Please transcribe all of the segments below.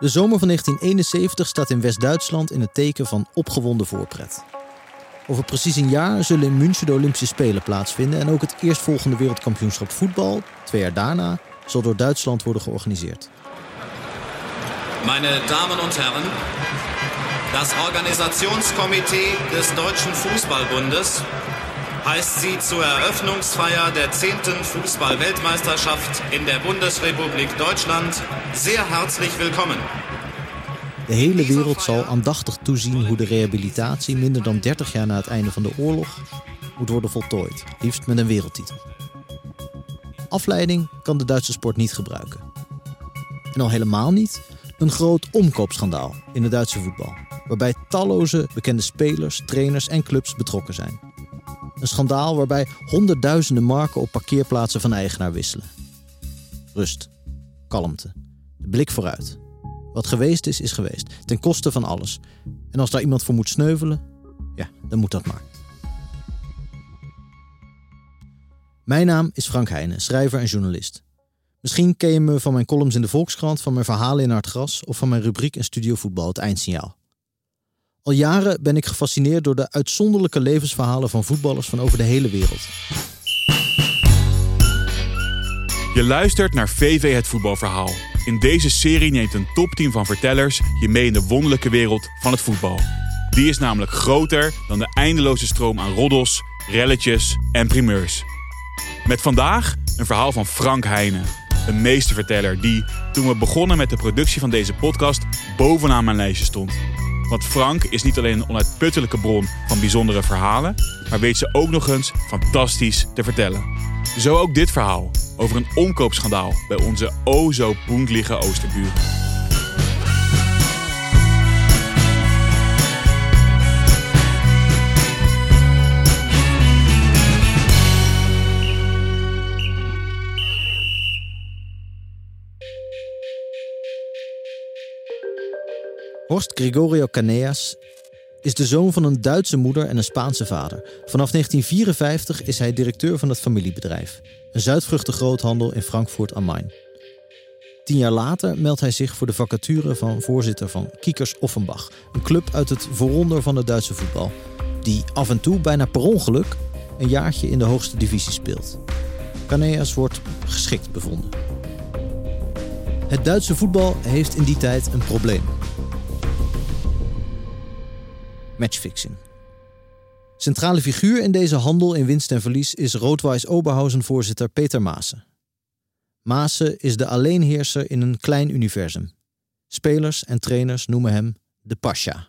De zomer van 1971 staat in West-Duitsland in het teken van opgewonden voorpret. Over precies een jaar zullen in München de Olympische Spelen plaatsvinden en ook het eerstvolgende wereldkampioenschap voetbal, twee jaar daarna, zal door Duitsland worden georganiseerd. Meine Damen und Herren, das Organisationskomitee des Deutschen Fußballbundes heißt Sie zur Eröffnungsfeier der 10. Fußball-Weltmeisterschaft in der Bundesrepublik Deutschland sehr herzlich willkommen. De hele wereld zal aandachtig toezien hoe de rehabilitatie minder dan 30 jaar na het einde van de oorlog moet worden voltooid, liefst met een wereldtitel. Afleiding kan de Duitse sport niet gebruiken. En al helemaal niet een groot omkoopschandaal in het Duitse voetbal, waarbij talloze bekende spelers, trainers en clubs betrokken zijn. Een schandaal waarbij honderdduizenden marken op parkeerplaatsen van eigenaar wisselen. Rust, kalmte, de blik vooruit. Wat geweest is, is geweest, ten koste van alles. En als daar iemand voor moet sneuvelen, ja, dan moet dat maar. Mijn naam is Frank Heijnen, schrijver en journalist. Misschien ken je me van mijn columns in de Volkskrant, van mijn verhalen in Hartgras of van mijn rubriek in Studio Voetbal, het eindsignaal. Al jaren ben ik gefascineerd door de uitzonderlijke levensverhalen van voetballers van over de hele wereld. Je luistert naar VV Het Voetbalverhaal. In deze serie neemt een topteam van vertellers je mee in de wonderlijke wereld van het voetbal. Die is namelijk groter dan de eindeloze stroom aan roddels, relletjes en primeurs. Met vandaag een verhaal van Frank Heijnen, een meesterverteller die, toen we begonnen met de productie van deze podcast, bovenaan mijn lijstje stond. Want Frank is niet alleen een onuitputtelijke bron van bijzondere verhalen, maar weet ze ook nog eens fantastisch te vertellen. Zo ook dit verhaal over een omkoopschandaal bij onze o zo poendlige Oosterburen. Horst Gregorio Caneas is de zoon van een Duitse moeder en een Spaanse vader. Vanaf 1954 is hij directeur van het familiebedrijf, een zuidvruchtengroothandel in Frankfurt am Main. Tien jaar later meldt hij zich voor de vacature van voorzitter van Kiekers Offenbach, een club uit het vooronder van het Duitse voetbal, die af en toe bijna per ongeluk een jaartje in de hoogste divisie speelt. Caneas wordt geschikt bevonden. Het Duitse voetbal heeft in die tijd een probleem matchfixing. Centrale figuur in deze handel in winst en verlies is Roodwijs Oberhausen-voorzitter Peter Maassen. Maassen is de alleenheerser in een klein universum. Spelers en trainers noemen hem de Pasha.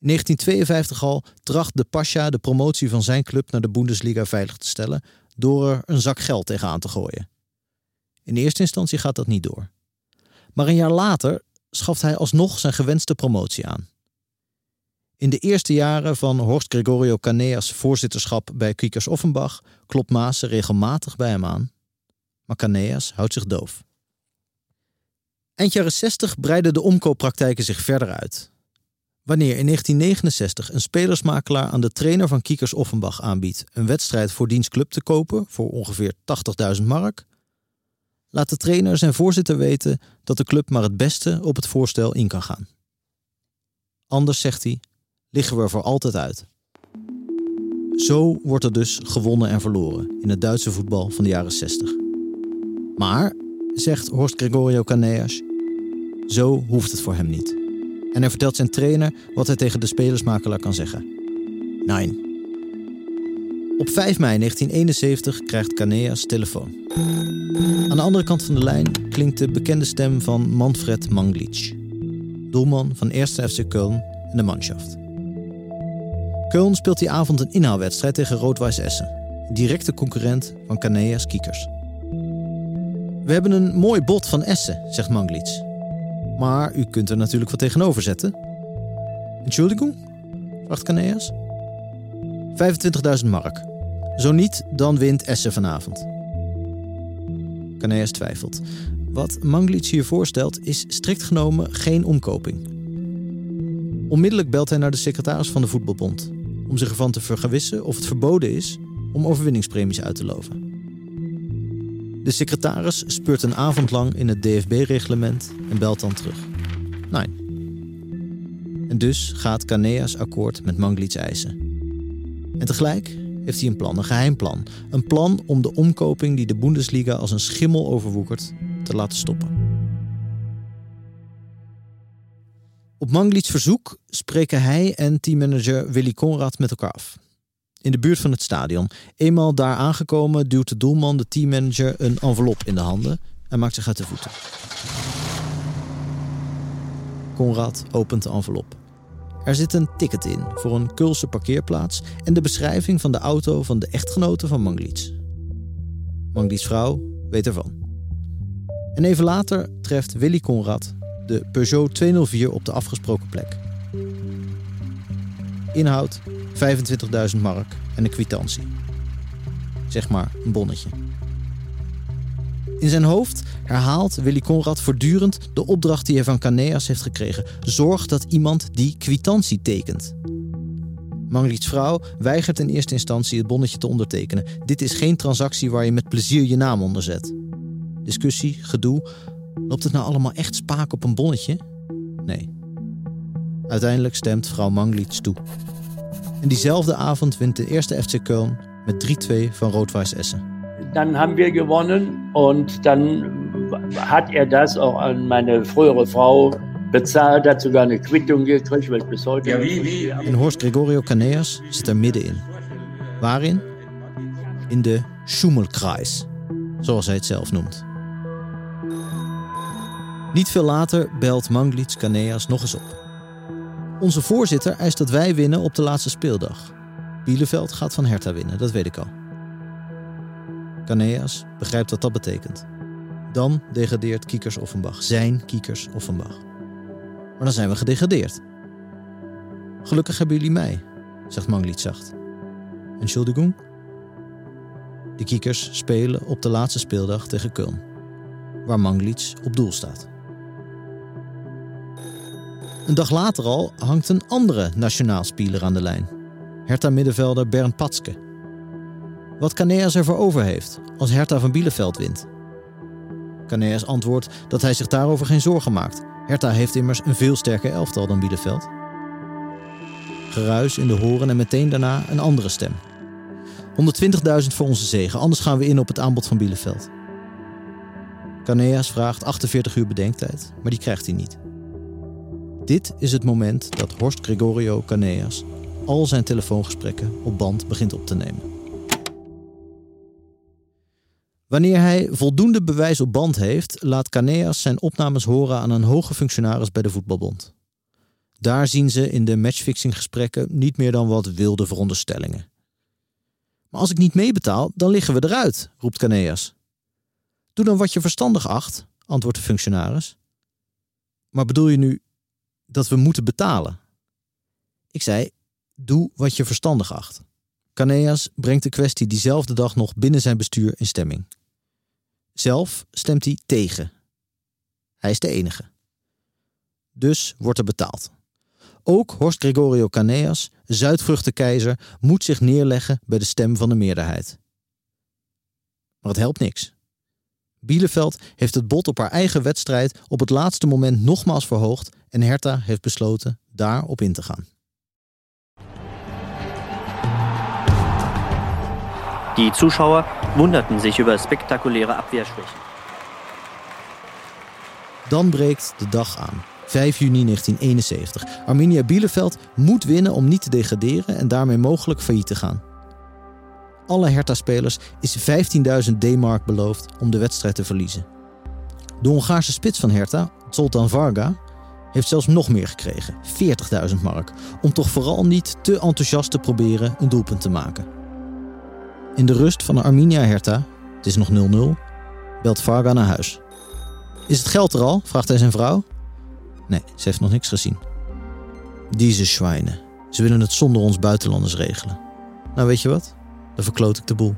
In 1952 al tracht de Pasha de promotie van zijn club naar de Bundesliga veilig te stellen door er een zak geld tegenaan te gooien. In eerste instantie gaat dat niet door. Maar een jaar later schaft hij alsnog zijn gewenste promotie aan. In de eerste jaren van Horst Gregorio Caneas voorzitterschap bij Kiekers Offenbach klopt Maassen regelmatig bij hem aan. Maar Caneas houdt zich doof. Eind jaren 60 breiden de omkooppraktijken zich verder uit. Wanneer in 1969 een spelersmakelaar aan de trainer van Kiekers Offenbach aanbiedt een wedstrijd voor diens club te kopen voor ongeveer 80.000 mark, laat de trainer zijn voorzitter weten dat de club maar het beste op het voorstel in kan gaan. Anders zegt hij: liggen we er voor altijd uit. Zo wordt er dus gewonnen en verloren in het Duitse voetbal van de jaren 60. Maar, zegt Horst Gregorio Caneas, zo hoeft het voor hem niet. En hij vertelt zijn trainer wat hij tegen de spelersmakelaar kan zeggen. Nee. Op 5 mei 1971 krijgt Caneas telefoon. Aan de andere kant van de lijn klinkt de bekende stem van Manfred Manglic, doelman van 1. FC Köln en de Mannschaft. Köln speelt die avond een inhaalwedstrijd tegen Rood-Wijs Essen, directe concurrent van Caneas Kiekers. We hebben een mooi bod van Essen, zegt Manglitz. Maar u kunt er natuurlijk wat tegenover zetten. Entschuldigung? vraagt Caneas. 25.000 mark. Zo niet, dan wint Essen vanavond. Caneas twijfelt. Wat Manglitz hier voorstelt is strikt genomen geen omkoping. Onmiddellijk belt hij naar de secretaris van de voetbalbond om zich ervan te vergewissen of het verboden is om overwinningspremies uit te loven. De secretaris speurt een avond lang in het DFB-reglement en belt dan terug. Nee. En dus gaat Caneas akkoord met Manglits eisen. En tegelijk heeft hij een plan, een geheim plan. Een plan om de omkoping die de Bundesliga als een schimmel overwoekert te laten stoppen. Op Manglits verzoek spreken hij en teammanager Willy Conrad met elkaar af. In de buurt van het stadion. Eenmaal daar aangekomen duwt de doelman de teammanager een envelop in de handen en maakt zich uit de voeten. Conrad opent de envelop. Er zit een ticket in voor een Kulse parkeerplaats en de beschrijving van de auto van de echtgenote van Manglits. Manglits vrouw weet ervan. En even later treft Willy Conrad de Peugeot 204 op de afgesproken plek. Inhoud 25.000 mark en een kwitantie. Zeg maar een bonnetje. In zijn hoofd herhaalt Willy Conrad voortdurend de opdracht die hij van Caneas heeft gekregen. Zorg dat iemand die kwitantie tekent. Manglits vrouw weigert in eerste instantie het bonnetje te ondertekenen. Dit is geen transactie waar je met plezier je naam onder zet. Discussie, gedoe. Loopt het nou allemaal echt spaak op een bonnetje? Nee. Uiteindelijk stemt vrouw Manglits toe. En diezelfde avond wint de eerste FC Köln met 3-2 van Rood-Weiß Essen. Dan haben wir gewonnen und dann hat er das auch an meine frühere Frau bezahlt, hat sogar eine Quittung gekriegt, weil bis heute. Ja, wie, wie? En Horst Gregorio Caneas zit er middenin. Waarin? In de Schummelkreis, zoals hij het zelf noemt. Niet veel later belt Manglits Caneas nog eens op. Onze voorzitter eist dat wij winnen op de laatste speeldag. Bielefeld gaat van Hertha winnen, dat weet ik al. Caneas begrijpt wat dat betekent. Dan degradeert Kiekers Offenbach, zijn Kiekers Offenbach. Maar dan zijn we gedegradeerd. Gelukkig hebben jullie mij, zegt Manglits zacht. Entschuldigung? De Kiekers spelen op de laatste speeldag tegen Köln, waar Manglits op doel staat. Een dag later al hangt een andere nationaal speler aan de lijn. Hertha-middenvelder Bernd Patske. Wat Caneas ervoor over heeft als Hertha van Bielefeld wint. Caneas antwoordt dat hij zich daarover geen zorgen maakt. Hertha heeft immers een veel sterker elftal dan Bielefeld. Geruis in de horen en meteen daarna een andere stem. 120.000 voor onze zegen, anders gaan we in op het aanbod van Bielefeld. Caneas vraagt 48 uur bedenktijd, maar die krijgt hij niet. Dit is het moment dat Horst Gregorio Caneas al zijn telefoongesprekken op band begint op te nemen. Wanneer hij voldoende bewijs op band heeft, laat Caneas zijn opnames horen aan een hoge functionaris bij de voetbalbond. Daar zien ze in de matchfixinggesprekken niet meer dan wat wilde veronderstellingen. Maar als ik niet meebetaal, dan liggen we eruit, roept Caneas. Doe dan wat je verstandig acht, antwoordt de functionaris. Maar bedoel je nu dat we moeten betalen? Ik zei, doe wat je verstandig acht. Caneas brengt de kwestie diezelfde dag nog binnen zijn bestuur in stemming. Zelf stemt hij tegen. Hij is de enige. Dus wordt er betaald. Ook Horst Gregorio Caneas, Zuidvruchtenkeizer, moet zich neerleggen bij de stem van de meerderheid. Maar het helpt niks. Bielefeld heeft het bod op haar eigen wedstrijd op het laatste moment nogmaals verhoogd en Hertha heeft besloten daarop in te gaan. Die Zuschauer wunderten sich über spektakuläre Abwehrschwächen. Dan breekt de dag aan. 5 juni 1971. Arminia Bielefeld moet winnen om niet te degraderen en daarmee mogelijk failliet te gaan. Alle Hertha-spelers is 15.000 D-mark beloofd om de wedstrijd te verliezen. De Hongaarse spits van Hertha, Zoltan Varga, heeft zelfs nog meer gekregen, 40.000 mark, om toch vooral niet te enthousiast te proberen een doelpunt te maken. In de rust van de Arminia Hertha, het is nog 0-0, belt Varga naar huis. Is het geld er al? vraagt hij zijn vrouw. Nee, ze heeft nog niks gezien. Deze zwijnen. Ze willen het zonder ons buitenlanders regelen. Nou, weet je wat? Dan verkloot ik de boel.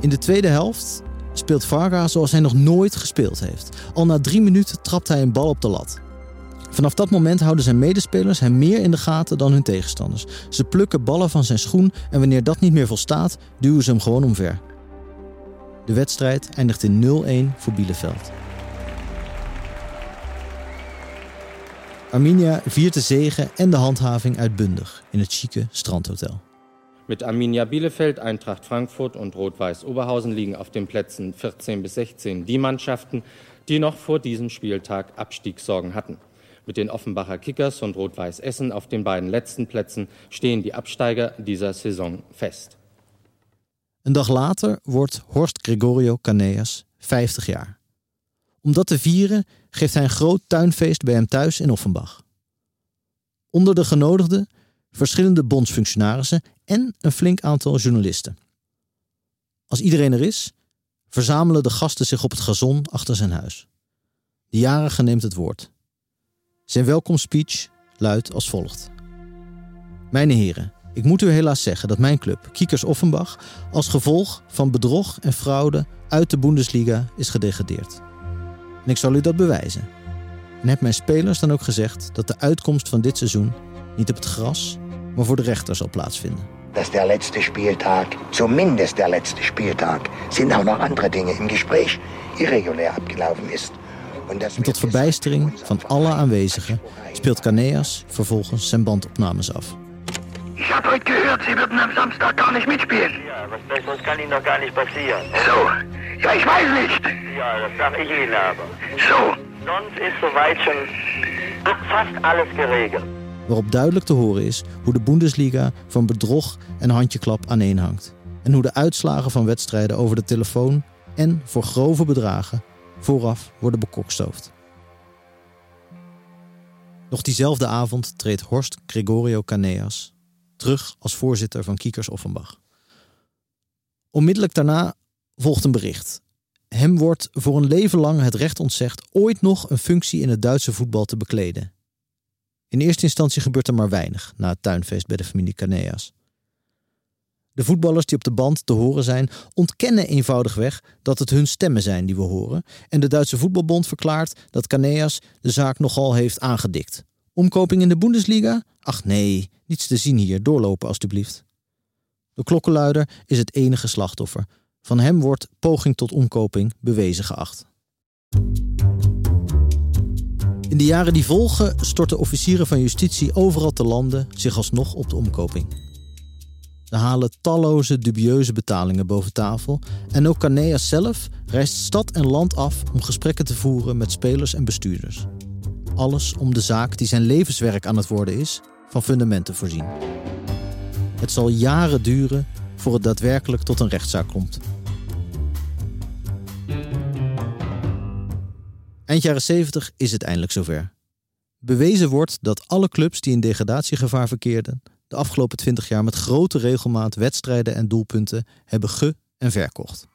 In de tweede helft speelt Varga zoals hij nog nooit gespeeld heeft. Al na drie minuten trapt hij een bal op de lat. Vanaf dat moment houden zijn medespelers hem meer in de gaten dan hun tegenstanders. Ze plukken ballen van zijn schoen en wanneer dat niet meer volstaat, duwen ze hem gewoon omver. De wedstrijd eindigt in 0-1 voor Bielefeld. Arminia viert de zegen en de handhaving uitbundig in het chique strandhotel. Mit Arminia Bielefeld, Eintracht Frankfurt und Rot-Weiß Oberhausen liegen auf den Plätzen 14 bis 16 die Mannschaften, die noch vor diesem Spieltag Abstiegssorgen hatten. Mit den Offenbacher Kickers und Rot-Weiß Essen auf den beiden letzten Plätzen stehen die Absteiger dieser Saison fest. Een dag later wordt Horst Gregorio Caneas 50 jaar. Om dat te vieren geeft hij een groot tuinfeest bij hem thuis in Offenbach. Onder de genodigden verschillende bondsfunctionarissen en een flink aantal journalisten. Als iedereen er is, verzamelen de gasten zich op het gazon achter zijn huis. De jarige neemt het woord. Zijn welkomstspeech luidt als volgt. Mijn heren, ik moet u helaas zeggen dat mijn club, Kiekers Offenbach, als gevolg van bedrog en fraude uit de Bundesliga is gedegradeerd. En ik zal u dat bewijzen. En heb mijn spelers dan ook gezegd dat de uitkomst van dit seizoen niet op het gras, maar voor de rechter zal plaatsvinden. dass der letzte Spieltag, zumindest der letzte Spieltag, sind auch noch andere Dinge im Gespräch, irregulär abgelaufen ist. Und das En tot verbijstering van alle aanwezigen speelt Caneas vervolgens zijn bandopnames af. Ich habe heute gehört, Sie würden am Samstag gar nicht mitspielen. Ja, was Besseres kann Ihnen doch gar nicht passieren. So, ja, ich weiß nicht. Ja, das sag ich Ihnen aber. So, Sonst ist soweit schon fast alles geregeld. Waarop duidelijk te horen is hoe de Bundesliga van bedrog en handjeklap aaneenhangt. En hoe de uitslagen van wedstrijden over de telefoon en voor grove bedragen vooraf worden bekokstoofd. Nog diezelfde avond treedt Horst Gregorio Caneas terug als voorzitter van Kiekers Offenbach. Onmiddellijk daarna volgt een bericht. Hem wordt voor een leven lang het recht ontzegd ooit nog een functie in het Duitse voetbal te bekleden. In eerste instantie gebeurt er maar weinig na het tuinfeest bij de familie Caneas. De voetballers die op de band te horen zijn, ontkennen eenvoudigweg dat het hun stemmen zijn die we horen. En de Duitse voetbalbond verklaart dat Caneas de zaak nogal heeft aangedikt. Omkoping in de Bundesliga? Ach nee, niets te zien hier, doorlopen alstublieft. De klokkenluider is het enige slachtoffer. Van hem wordt poging tot omkoping bewezen geacht. In de jaren die volgen storten officieren van justitie overal te landen zich alsnog op de omkoping. Ze halen talloze dubieuze betalingen boven tafel en ook Caneas zelf reist stad en land af om gesprekken te voeren met spelers en bestuurders. Alles om de zaak die zijn levenswerk aan het worden is, van fundamenten te voorzien. Het zal jaren duren voor het daadwerkelijk tot een rechtszaak komt. Eind jaren 70 is het eindelijk zover. Bewezen wordt dat alle clubs die in degradatiegevaar verkeerden, de afgelopen 20 jaar met grote regelmaat wedstrijden en doelpunten hebben ge- en verkocht.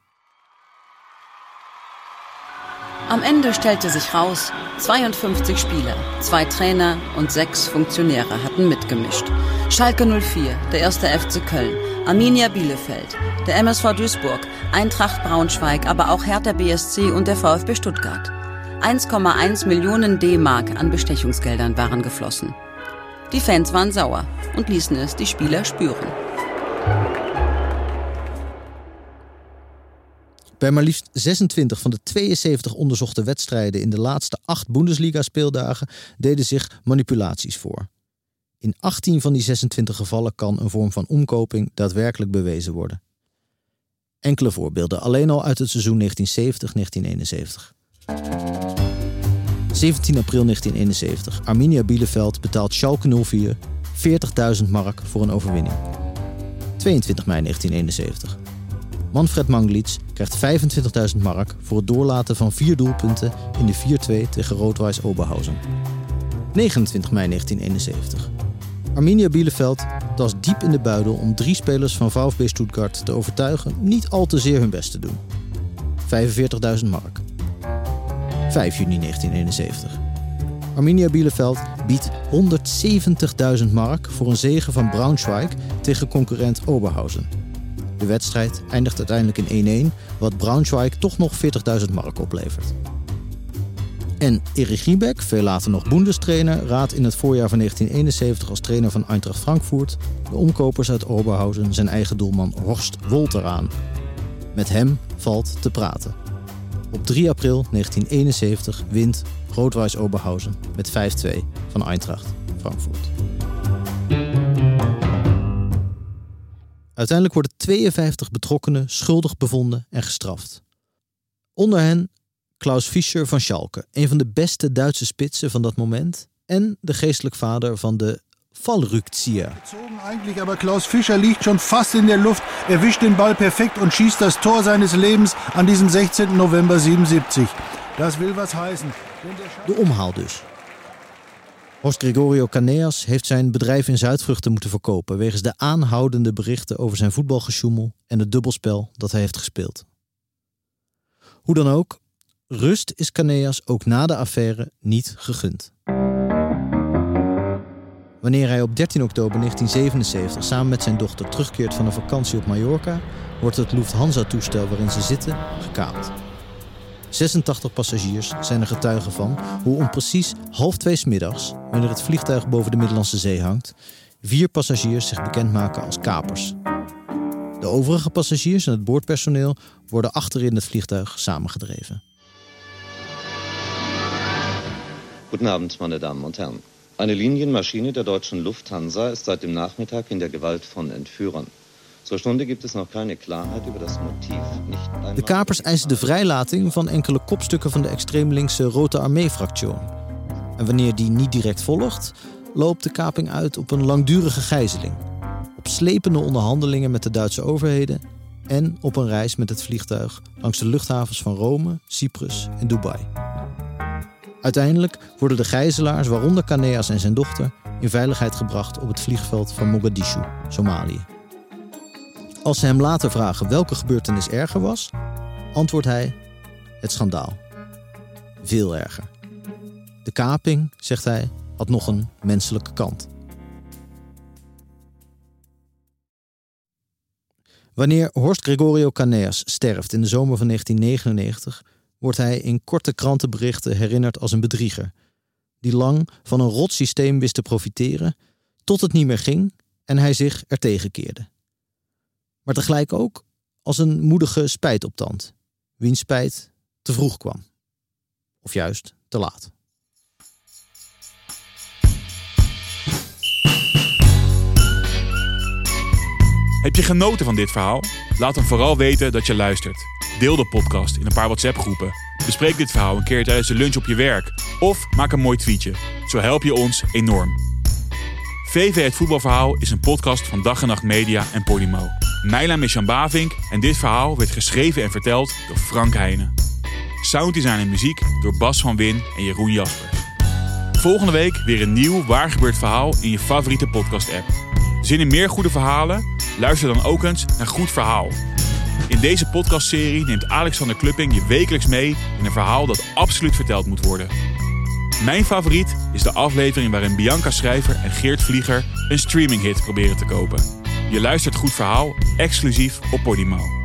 Am Ende stellte sich raus, 52 Spieler, zwei Trainer und sechs Funktionäre hatten mitgemischt. Schalke 04, der erste FC Köln, Arminia Bielefeld, der MSV Duisburg, Eintracht Braunschweig, aber auch Hertha BSC und der VfB Stuttgart. 1,1 Millionen D-Mark an Bestechungsgeldern waren geflossen. Die Fans waren sauer und ließen es die Spieler spüren. Bij maar liefst 26 van de 72 onderzochte wedstrijden in de laatste acht Bundesliga-speeldagen deden zich manipulaties voor. In 18 van die 26 gevallen kan een vorm van omkoping daadwerkelijk bewezen worden. Enkele voorbeelden alleen al uit het seizoen 1970-1971. 17 april 1971. Arminia Bielefeld betaalt Schalke 04 40.000 mark voor een overwinning. 22 mei 1971. Manfred Manglitz krijgt 25.000 mark voor het doorlaten van vier doelpunten in de 4-2 tegen Rood-Wijs Oberhausen. 29 mei 1971. Arminia Bielefeld was diep in de buidel om drie spelers van VfB Stuttgart te overtuigen niet al te zeer hun best te doen. 45.000 mark. 5 juni 1971. Arminia Bielefeld biedt 170.000 mark voor een zege van Braunschweig tegen concurrent Oberhausen. De wedstrijd eindigt uiteindelijk in 1-1, wat Braunschweig toch nog 40.000 mark oplevert. En Erich Riebeck, veel later nog Bundestrainer, raadt in het voorjaar van 1971 als trainer van Eintracht Frankfurt de omkopers uit Oberhausen zijn eigen doelman Horst Wolter aan. Met hem valt te praten. Op 3 april 1971 wint Roodwijs Oberhausen met 5-2 van Eintracht Frankfurt. Uiteindelijk worden 52 betrokkenen schuldig bevonden en gestraft. Onder hen Klaus Fischer van Schalke, een van de beste Duitse spitsen van dat moment en de geestelijk vader van de Fallrückzieher. Eigentlich, aber Klaus Fischer liegt schon fast in der Luft, erwischt den Ball perfekt und schießt das Tor seines Lebens an diesem 16. November 77. Das will was heißen. De omhaal dus. Horst Gregorio Caneas heeft zijn bedrijf in Zuidvruchten moeten verkopen wegens de aanhoudende berichten over zijn voetbalgesjoemel en het dubbelspel dat hij heeft gespeeld. Hoe dan ook, rust is Caneas ook na de affaire niet gegund. Wanneer hij op 13 oktober 1977 samen met zijn dochter terugkeert van een vakantie op Mallorca, wordt het Lufthansa-toestel waarin ze zitten gekaapt. 86 passagiers zijn er getuigen van hoe om precies half twee middags, wanneer het vliegtuig boven de Middellandse Zee hangt, vier passagiers zich bekendmaken als kapers. De overige passagiers en het boordpersoneel worden achterin het vliegtuig samengedreven. Guten Abend, meine Damen und. Eine Linienmaschine der deutschen Lufthansa ist seit dem Nachmittag in der Gewalt von Entführern. Zur Stunde gibt es noch keine Klarheit über das Motiv. Nicht De kapers eisen de vrijlating van enkele kopstukken van de extreem linkse Rote Armee-fractie. En wanneer die niet direct volgt, loopt de kaping uit op een langdurige gijzeling. Op slepende onderhandelingen met de Duitse overheden en op een reis met het vliegtuig langs de luchthavens van Rome, Cyprus en Dubai. Uiteindelijk worden de gijzelaars, waaronder Kaneas en zijn dochter, in veiligheid gebracht op het vliegveld van Mogadishu, Somalië. Als ze hem later vragen welke gebeurtenis erger was, antwoordt hij: het schandaal. Veel erger. De kaping, zegt hij, had nog een menselijke kant. Wanneer Horst Gregorio Caneas sterft in de zomer van 1999, wordt hij in korte krantenberichten herinnerd als een bedrieger, die lang van een rot systeem wist te profiteren, tot het niet meer ging en hij zich ertegen keerde. Maar tegelijk ook als een moedige spijtoptand, wiens spijt te vroeg kwam. Of juist te laat. Heb je genoten van dit verhaal? Laat hem vooral weten dat je luistert. Deel de podcast in een paar WhatsApp-groepen. Bespreek dit verhaal een keer tijdens de lunch op je werk. Of maak een mooi tweetje. Zo help je ons enorm. VV Het Voetbalverhaal is een podcast van Dag en Nacht Media en Podimo. Mijn naam is Jan Bavink en dit verhaal werd geschreven en verteld door Frank Heijnen. Sounddesign en muziek door Bas van Win en Jeroen Jasper. Volgende week weer een nieuw waargebeurd verhaal in je favoriete podcast-app. Zin in meer goede verhalen? Luister dan ook eens naar Goed Verhaal. In deze podcastserie neemt Alexander Klupping je wekelijks mee in een verhaal dat absoluut verteld moet worden. Mijn favoriet is de aflevering waarin Bianca Schrijver en Geert Vlieger een streaminghit proberen te kopen. Je luistert Goed Verhaal exclusief op Podimo.